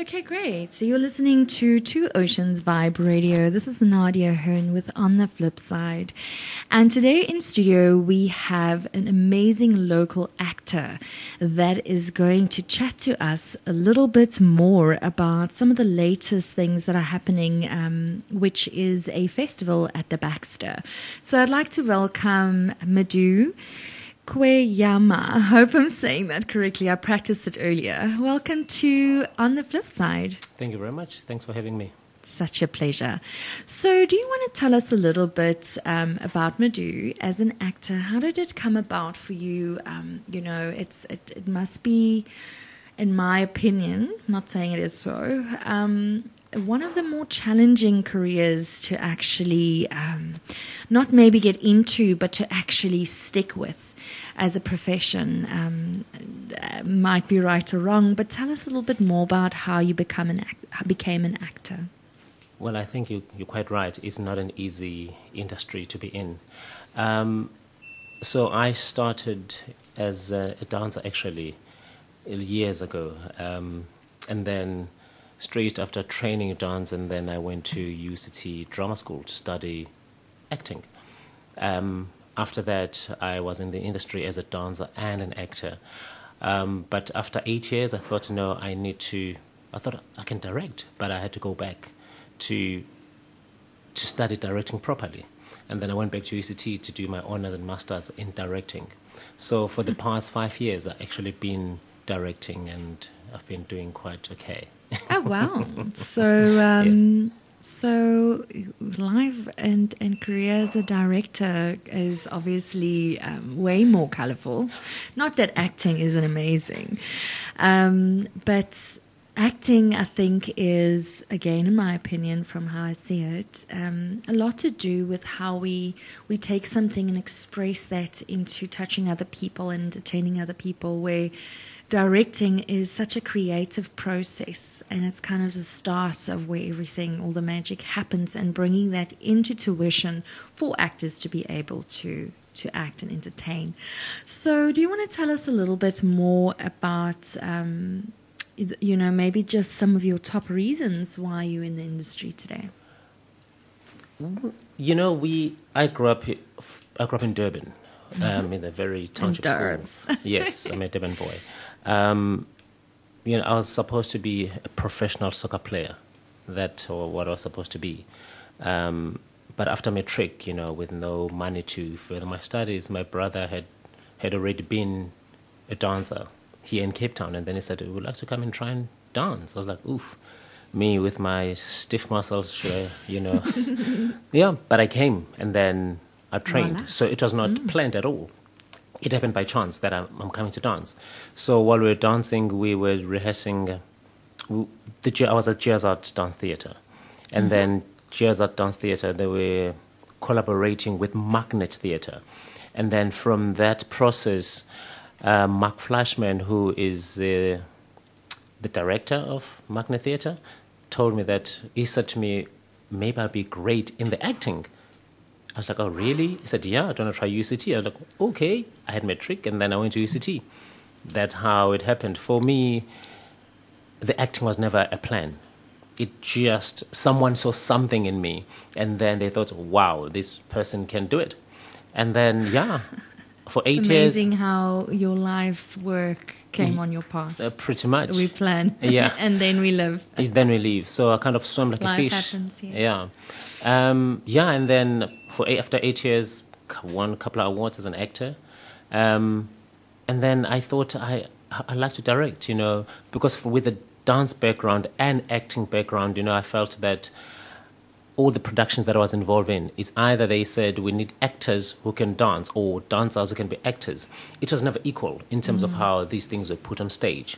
Okay, great. So you're listening to Two Oceans Vibe Radio. This is Nadia Hearn with On the Flip Side. And today in studio, we have an amazing local actor that is going to chat to us a little bit more about some of the latest things that are happening, um, which is a festival at the Baxter. So I'd like to welcome Mdu. Kweyama. I hope I'm saying that correctly. I practiced it earlier. Welcome to On the Flip Side. Thank you very much. Thanks for having me. Such a pleasure. So, do you want to tell us a little bit um, about Mdu as an actor? How did it come about for you? Um, you know, it's it, it, must be, in my opinion, not saying it is so, um, one of the more challenging careers to actually um, not maybe get into, but to actually stick with as a profession um, might be right or wrong, but tell us a little bit more about how you become an act- became an actor. Well, I think you, you're quite right. It's not an easy industry to be in. Um, so I started as a, a, dancer actually years ago, um, and then straight after training dance, and then I went to UCT Drama School to study acting. Um, after that, I was in the industry as a dancer and an actor. Um, but after eight years, I thought, no, I need to. I thought I can direct, but I had to go back to to study directing properly. And then I went back to UCT to do my honors and masters in directing. So for the past five years, I've actually been directing, and I've been doing quite okay. oh wow! So um, so, life and, and career as a director is obviously um, way more colorful. Not that acting isn't amazing, um, but acting, I think, is, again, in my opinion, from how I see it, um, a lot to do with how we, we take something and express that into touching other people and entertaining other people, where directing is such a creative process and it's kind of the start of where everything all the magic happens and bringing that into tuition for actors to be able to to act and entertain so do you want to tell us a little bit more about um, you know maybe just some of your top reasons why you're in the industry today you know we i grew up i grew up in durban um, in a very township school. Yes, I'm a Durban boy. Um, you know, I was supposed to be a professional soccer player. That or what I was supposed to be. Um, but after matric, you know, with no money to further my studies, my brother had had already been a dancer here in Cape Town, and then he said, "Would like to come and try and dance?" I was like, "Oof." Me with my stiff muscles, sure, you know. yeah, but I came and then I trained. Voila. So it was not mm. planned at all it happened by chance that I'm, I'm, coming to dance. So while we were dancing, we were rehearsing. The I was at Jazz Art Dance Theatre, and mm-hmm. then Jazz Art Dance Theatre they were collaborating with Magnet Theatre, and then from that process, uh, Mark Fleishman, who is the the director of Magnet Theatre, told me that he said to me, "Maybe I'll be great in the acting." I was like, oh, really? He said, yeah, I want to try UCT. I was like, okay. I had my trick and then I went to UCT. That's how it happened. For me, the acting was never a plan. It just, someone saw something in me and then they thought, wow, this person can do it. And then, yeah, for eight it's years. amazing how your life's work came on your path. Uh, pretty much. We plan. Yeah. and then we live. then we leave. So I kind of swim like Life a fish. happens, yeah. Yeah. Um, yeah, and then for eight, after eight years, won a couple of awards as an actor. Um, and then I thought I I like to direct, you know, because with a dance background and acting background, you know, I felt that all the productions that I was involved in is either they said we need actors who can dance or dancers who can be actors. It was never equal in terms mm. of how these things were put on stage,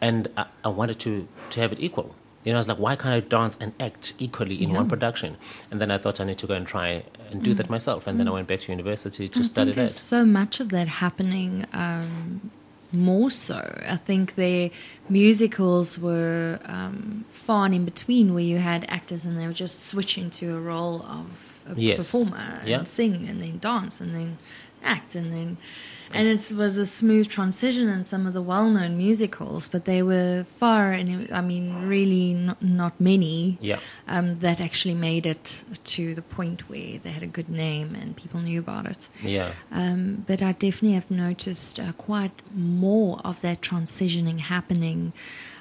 and I, I, wanted to to have it equal. You know, I was like, why can't I dance and act equally in yeah. one production? And then I thought I need to go and try and do mm. that myself. And mm. then I mm. went back to university to I study think there's that. so much of that happening. Um, more so. I think their musicals were um, far and in between, where you had actors and they were just switching to a role of a yes. performer and yeah. sing and then dance and then act and then and it was a smooth transition in some of the well-known musicals, but they were far, and I mean, really not, not many Yeah. um, that actually made it to the point where they had a good name and people knew about it. Yeah. Um, but I definitely have noticed uh, quite more of that transitioning happening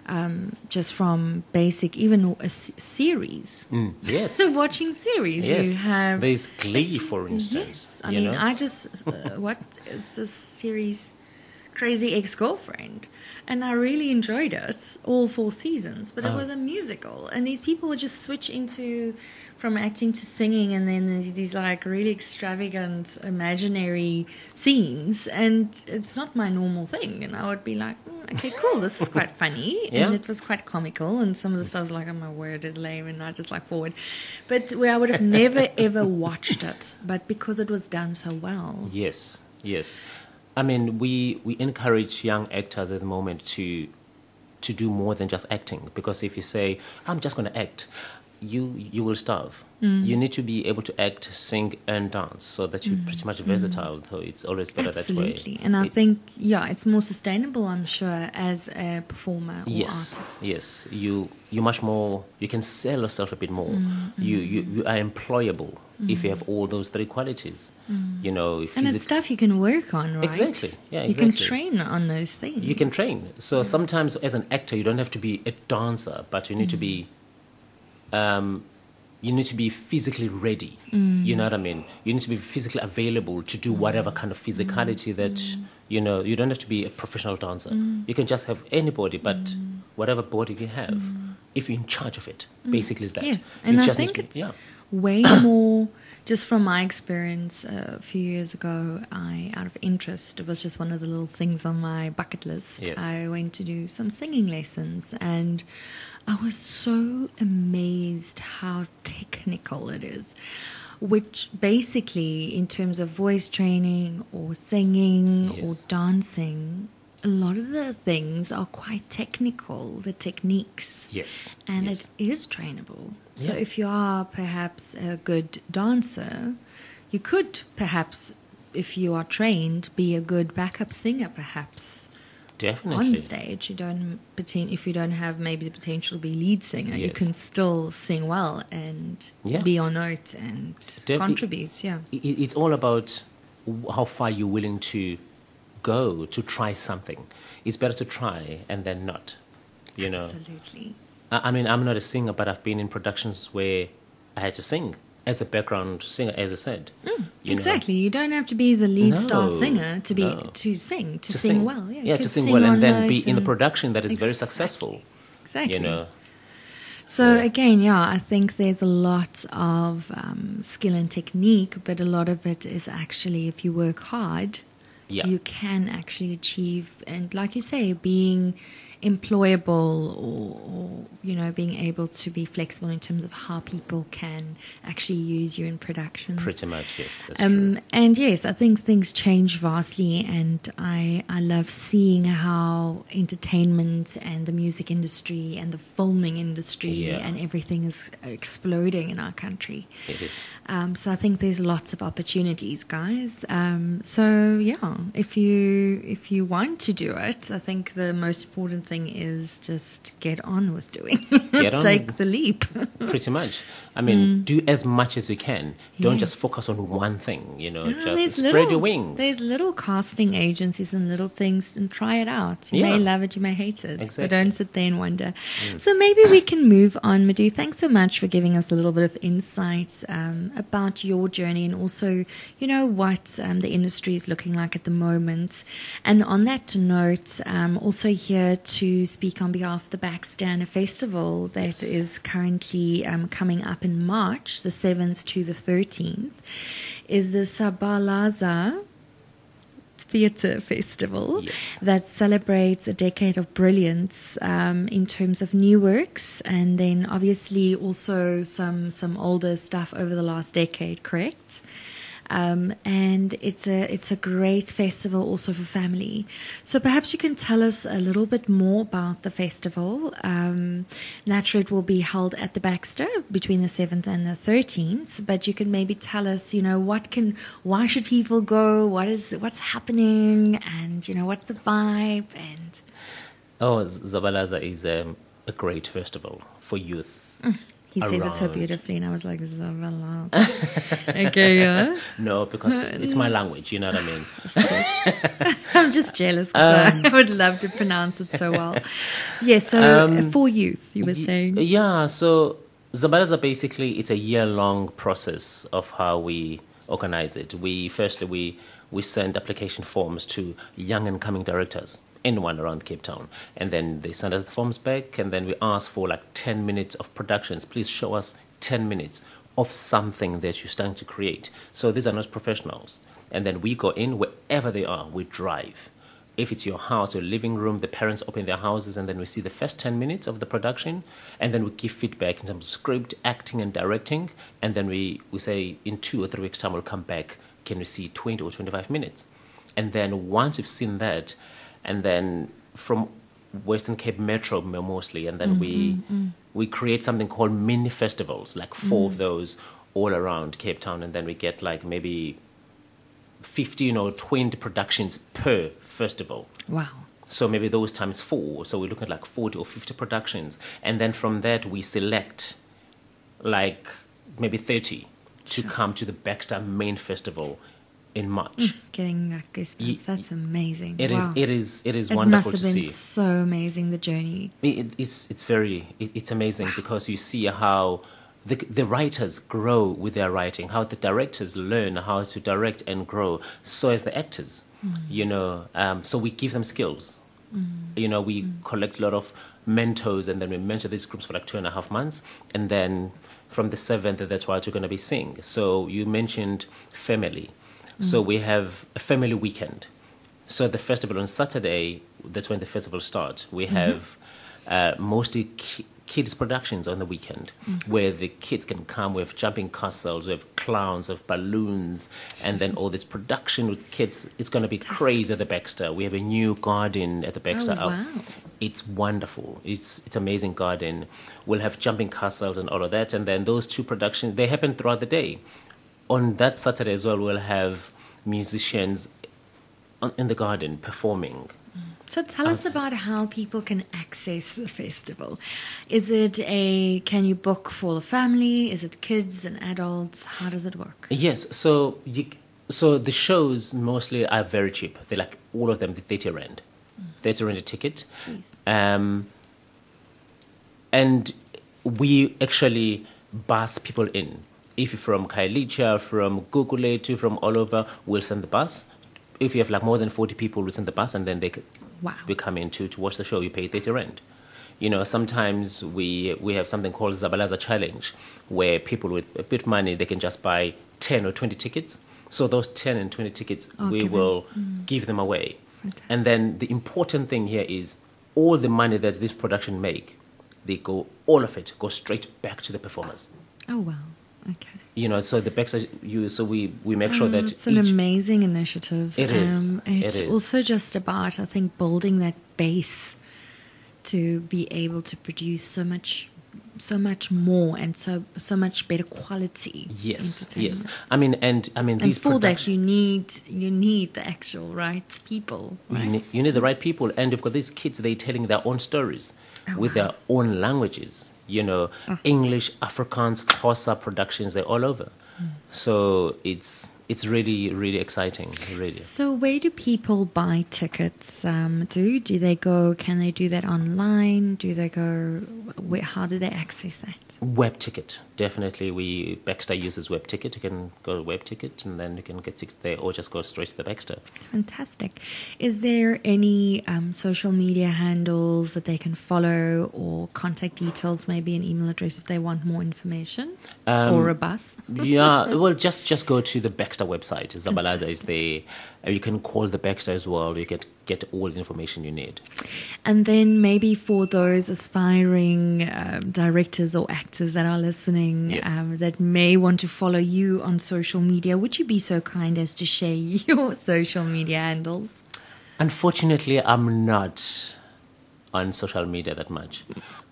um, just from basic, even a s- series. Mm, yes. Watching series, you have There's Glee, for instance. Yes, I mean, know? I just uh, what is this series? Crazy Ex-Girlfriend, and I really enjoyed it all four seasons. But it Oh. was a musical, and these people would just switch into from acting to singing, and then there's these like really extravagant imaginary scenes, and it's not my normal thing. And I would be like, "Mm, okay, cool, this is quite funny, Yeah. and it was quite comical, and some of the stuff was like, oh my word, is lame, and I just like forward. But where I would have never ever watched it, but because it was done so well. Yes, yes. I mean, we, we encourage young actors at the moment to to do more than just acting because if you say I'm just going to act, you you will starve. Mm. You need to be able to act, sing, and dance so that you're pretty much versatile. So it's always better that way. Mm. Absolutely. And I It- think, yeah, it's more sustainable, I'm sure, as a performer or yes artist. yes you you much more you can sell yourself a bit more you, you you are employable if you mm. have all those three qualities mm. you know And physic- it's stuff you can work on, right? Exactly. Yeah, You can train on those things. you can train. So sometimes as an actor you don't have to be a dancer but you need to be mm. um you need to be physically ready. You know what i mean? You need to be physically available to do whatever kind of physicality that you know you don't have to be a professional dancer. You can just have anybody, but whatever body you have if you're in charge of it basically is that. Yes, and I think be- it's yeah way more. Just from my experience, uh, a few years ago, I, out of interest, it was just one of the little things on my bucket list. Yes. I went to do some singing lessons, and I was so amazed how technical it is. Which basically, in terms of voice training or singing or dancing, a lot of the things are quite technical, the techniques yes and yes. it is trainable. So Yeah. if you are perhaps a good dancer, you could perhaps, if you are trained, be a good backup singer, perhaps definitely on stage. You don't if you don't have maybe the potential to be lead singer, you can still sing well and Yeah. be on note and contribute. Yeah. It's all about how far you're willing to go to try something. It's better to try and then not. You know, Absolutely. I, mean, I'm not a singer, but I've been in productions where I had to sing as a background singer, as I said. you know. Mm, Exactly. You don't have to be the lead star singer to be no. to sing to, To sing, well. Yeah, yeah, to sing sing well, and then be in a production that is very successful. Exactly. You know, So Yeah. again, yeah, I think there's a lot of um, skill and technique, but a lot of it is actually if you work hard, Yeah. you can actually achieve. And like you say, being employable or, or you know being able to be flexible in terms of how people can actually use you in productions. pretty much, yes, Um, and yes, I think things change vastly, and I I love seeing how entertainment and the music industry and the filming industry Yeah. and everything is exploding in our country. It is. Um, so I think there's lots of opportunities, guys. Um, so yeah, if you if you want to do it, I think the most important thing is just get on with doing. Get on. Take the leap. Pretty much. I mean, do as much as you can. Don't just Mm. Focus on one thing, you know, No, just spread your wings. There's little casting agencies and little things, and try it out. You may love it, you may hate it, but don't sit there and wonder. So maybe we can move on, Mdu. Thanks so much for giving us a little bit of insight um, about your journey and also, you know, what um, the industry is looking like at the moment. And on that note, um, also here to speak on behalf of the Backstander Festival that is currently um, coming up in March, the 7th to the 13th, is the Zabalaza Theatre Festival Yes. that celebrates a decade of brilliance um, in terms of new works, and then obviously also some some older stuff over the last decade. Correct. Um, and it's a it's a great festival also for family. So perhaps you can tell us a little bit more about the festival. Um, naturally, it will be held at the Baxter between the seventh and the thirteenth. But you can maybe tell us, you know, what can why should people go? What is what's happening, and you know, what's the vibe and. Oh, Zabalaza is um, a great festival for youth. Mm. He around. says it so beautifully, and I was like, okay, yeah. No, because it's my language, you know what I mean? I'm just jealous because um, I would love to pronounce it so well. Yeah, so um, for youth, you were saying? Yeah, so Zabalaza basically, it's a year long process of how we organize it. We Firstly, we, we send application forms to young and coming directors anyone around Cape Town. And then they send us the forms back, and then we ask for like 10 minutes of productions. Please show us 10 minutes of something that you're starting to create. So these are not professionals. And then we go in wherever they are, we drive. If it's your house or living room, the parents open their houses and then we see the first 10 minutes of the production and then we give feedback in terms of script, acting, and directing. And then we, we say in two or three weeks' time, we'll come back. Can we see 20 or 25 minutes? And then once we've seen that, and then from Western Cape Metro mostly, and then mm-hmm, we mm-hmm. we create something called mini festivals, like 4 mm of those all around Cape Town, and then we get like maybe fifteen or twenty productions per festival. Wow. So maybe those times four. So we look at like forty or fifty productions, and then from that we select like maybe thirty to sure. come to the Baxter Main Festival in March. Mm, getting that goosebumps. That's amazing. It wow. is, It is. It is. It wonderful must have been see. so amazing the journey. It, it's. It's very. It, it's amazing wow. because you see how. The, the writers grow with their writing, how the directors learn how to direct and grow, so as the actors, mm. you know. Um, so we give them skills. Mm. You know, we mm. collect a lot of mentors, and then we mentor these groups for like two and a half months, and then from the seventh, that's what you're going to be seeing. So you mentioned family. So we have a family weekend. So the festival on Saturday, that's when the festival starts. We mm-hmm. have uh, mostly ki- kids productions on the weekend mm-hmm. where the kids can come with jumping castles, with clowns, with balloons, and then all this production with kids. It's going to be crazy at the Baxter. We have a new garden at the Baxter. Oh, wow. It's wonderful. It's it's amazing garden. We'll have jumping castles and all of that, and then those two productions they happen throughout the day on that Saturday as well, we'll have musicians in the garden performing. So tell us about how people can access the festival. Is it a can you book for the family? Is it kids and adults? How does it work? Yes, so you, so the shows mostly are very cheap. They're like all of them thirty rand, thirty rand a ticket. Um, and we actually bus people in if you're from Khayelitsha, from Gugulethu, from all over, we'll send the bus. If you have like more than 40 people, we'll send the bus and then they wow. will come in to, to watch the show. You pay 30 rand. You know, sometimes we, we have something called Zabalaza Challenge where people with a bit of money, they can just buy 10 or 20 tickets. So those 10 and 20 tickets, oh, we will mm. give them away. Fantastic. And then the important thing here is all the money that this production make, they go, all of it, go straight back to the performers. Oh, wow. Okay. You know, so the Baxter, you so we we make sure that it's an amazing initiative. It is. Um, it's it is. also just about I think building that base to be able to produce so much so much more and so so much better quality. Yes, yes. I mean, and I mean, and for that you need you need the actual right people. Right? You, need, you, need, the right people, and you've got these kids. They're telling their own stories oh, with wow. their own languages you know, oh. English, Afrikaans, Xhosa productions, they're all over. Mm. So it's it's really really exciting really. So where do people buy tickets um, do? Do they go can they do that online? Do they go where, how do they access that? Web ticket definitely. We baxter uses web ticket. You can go to web ticket and then you can get tickets there or just go straight to the baxter. Fantastic. Is there any um, social media handles that they can follow or contact details maybe an email address if they want more information? Um, or a bus? yeah well just just go to the baxter Baxter website. Zabalaza is there. You can call the Baxter as well. You can get all the information you need. And then maybe for those aspiring um, directors or actors that are listening Yes. um, that may want to follow you on social media, would you be so kind as to share your social media handles? Unfortunately, I'm not on social media that much.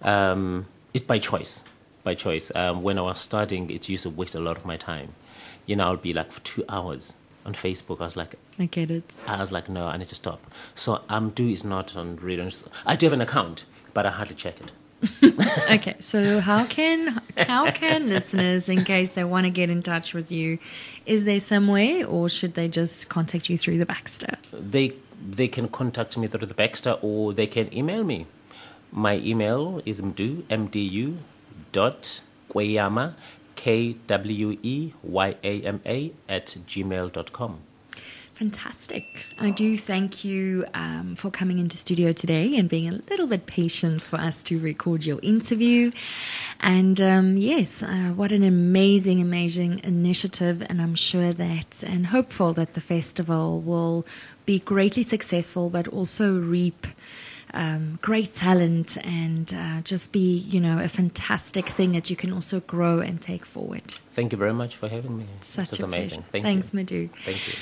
Um, it's by choice. By choice. Um, when I was studying, it used to waste a lot of my time. You know, I'll be like for two hours on Facebook. I was like, I get it. I was like, no, I need to stop. So um, Mdu is not on real. I do have an account, but I hardly check it. Okay, so how can how can listeners, in case they want to get in touch with you, is there some way, or should they just contact you through the Baxter? They they can contact me through the Baxter or they can email me. My email is mdu mdu dot kweyama k w e y a m a at gmail dot com. Fantastic. I do thank you um, for coming into studio today and being a little bit patient for us to record your interview. And um, yes, uh, what an amazing, amazing initiative. And I'm sure that and hopeful that the festival will be greatly successful, but also reap. Um, great talent and uh, just be, you know, a fantastic thing that you can also grow and take forward. Thank you very much for having me. Such this a amazing. pleasure. Thank Thanks, you. Mdu. Thank you.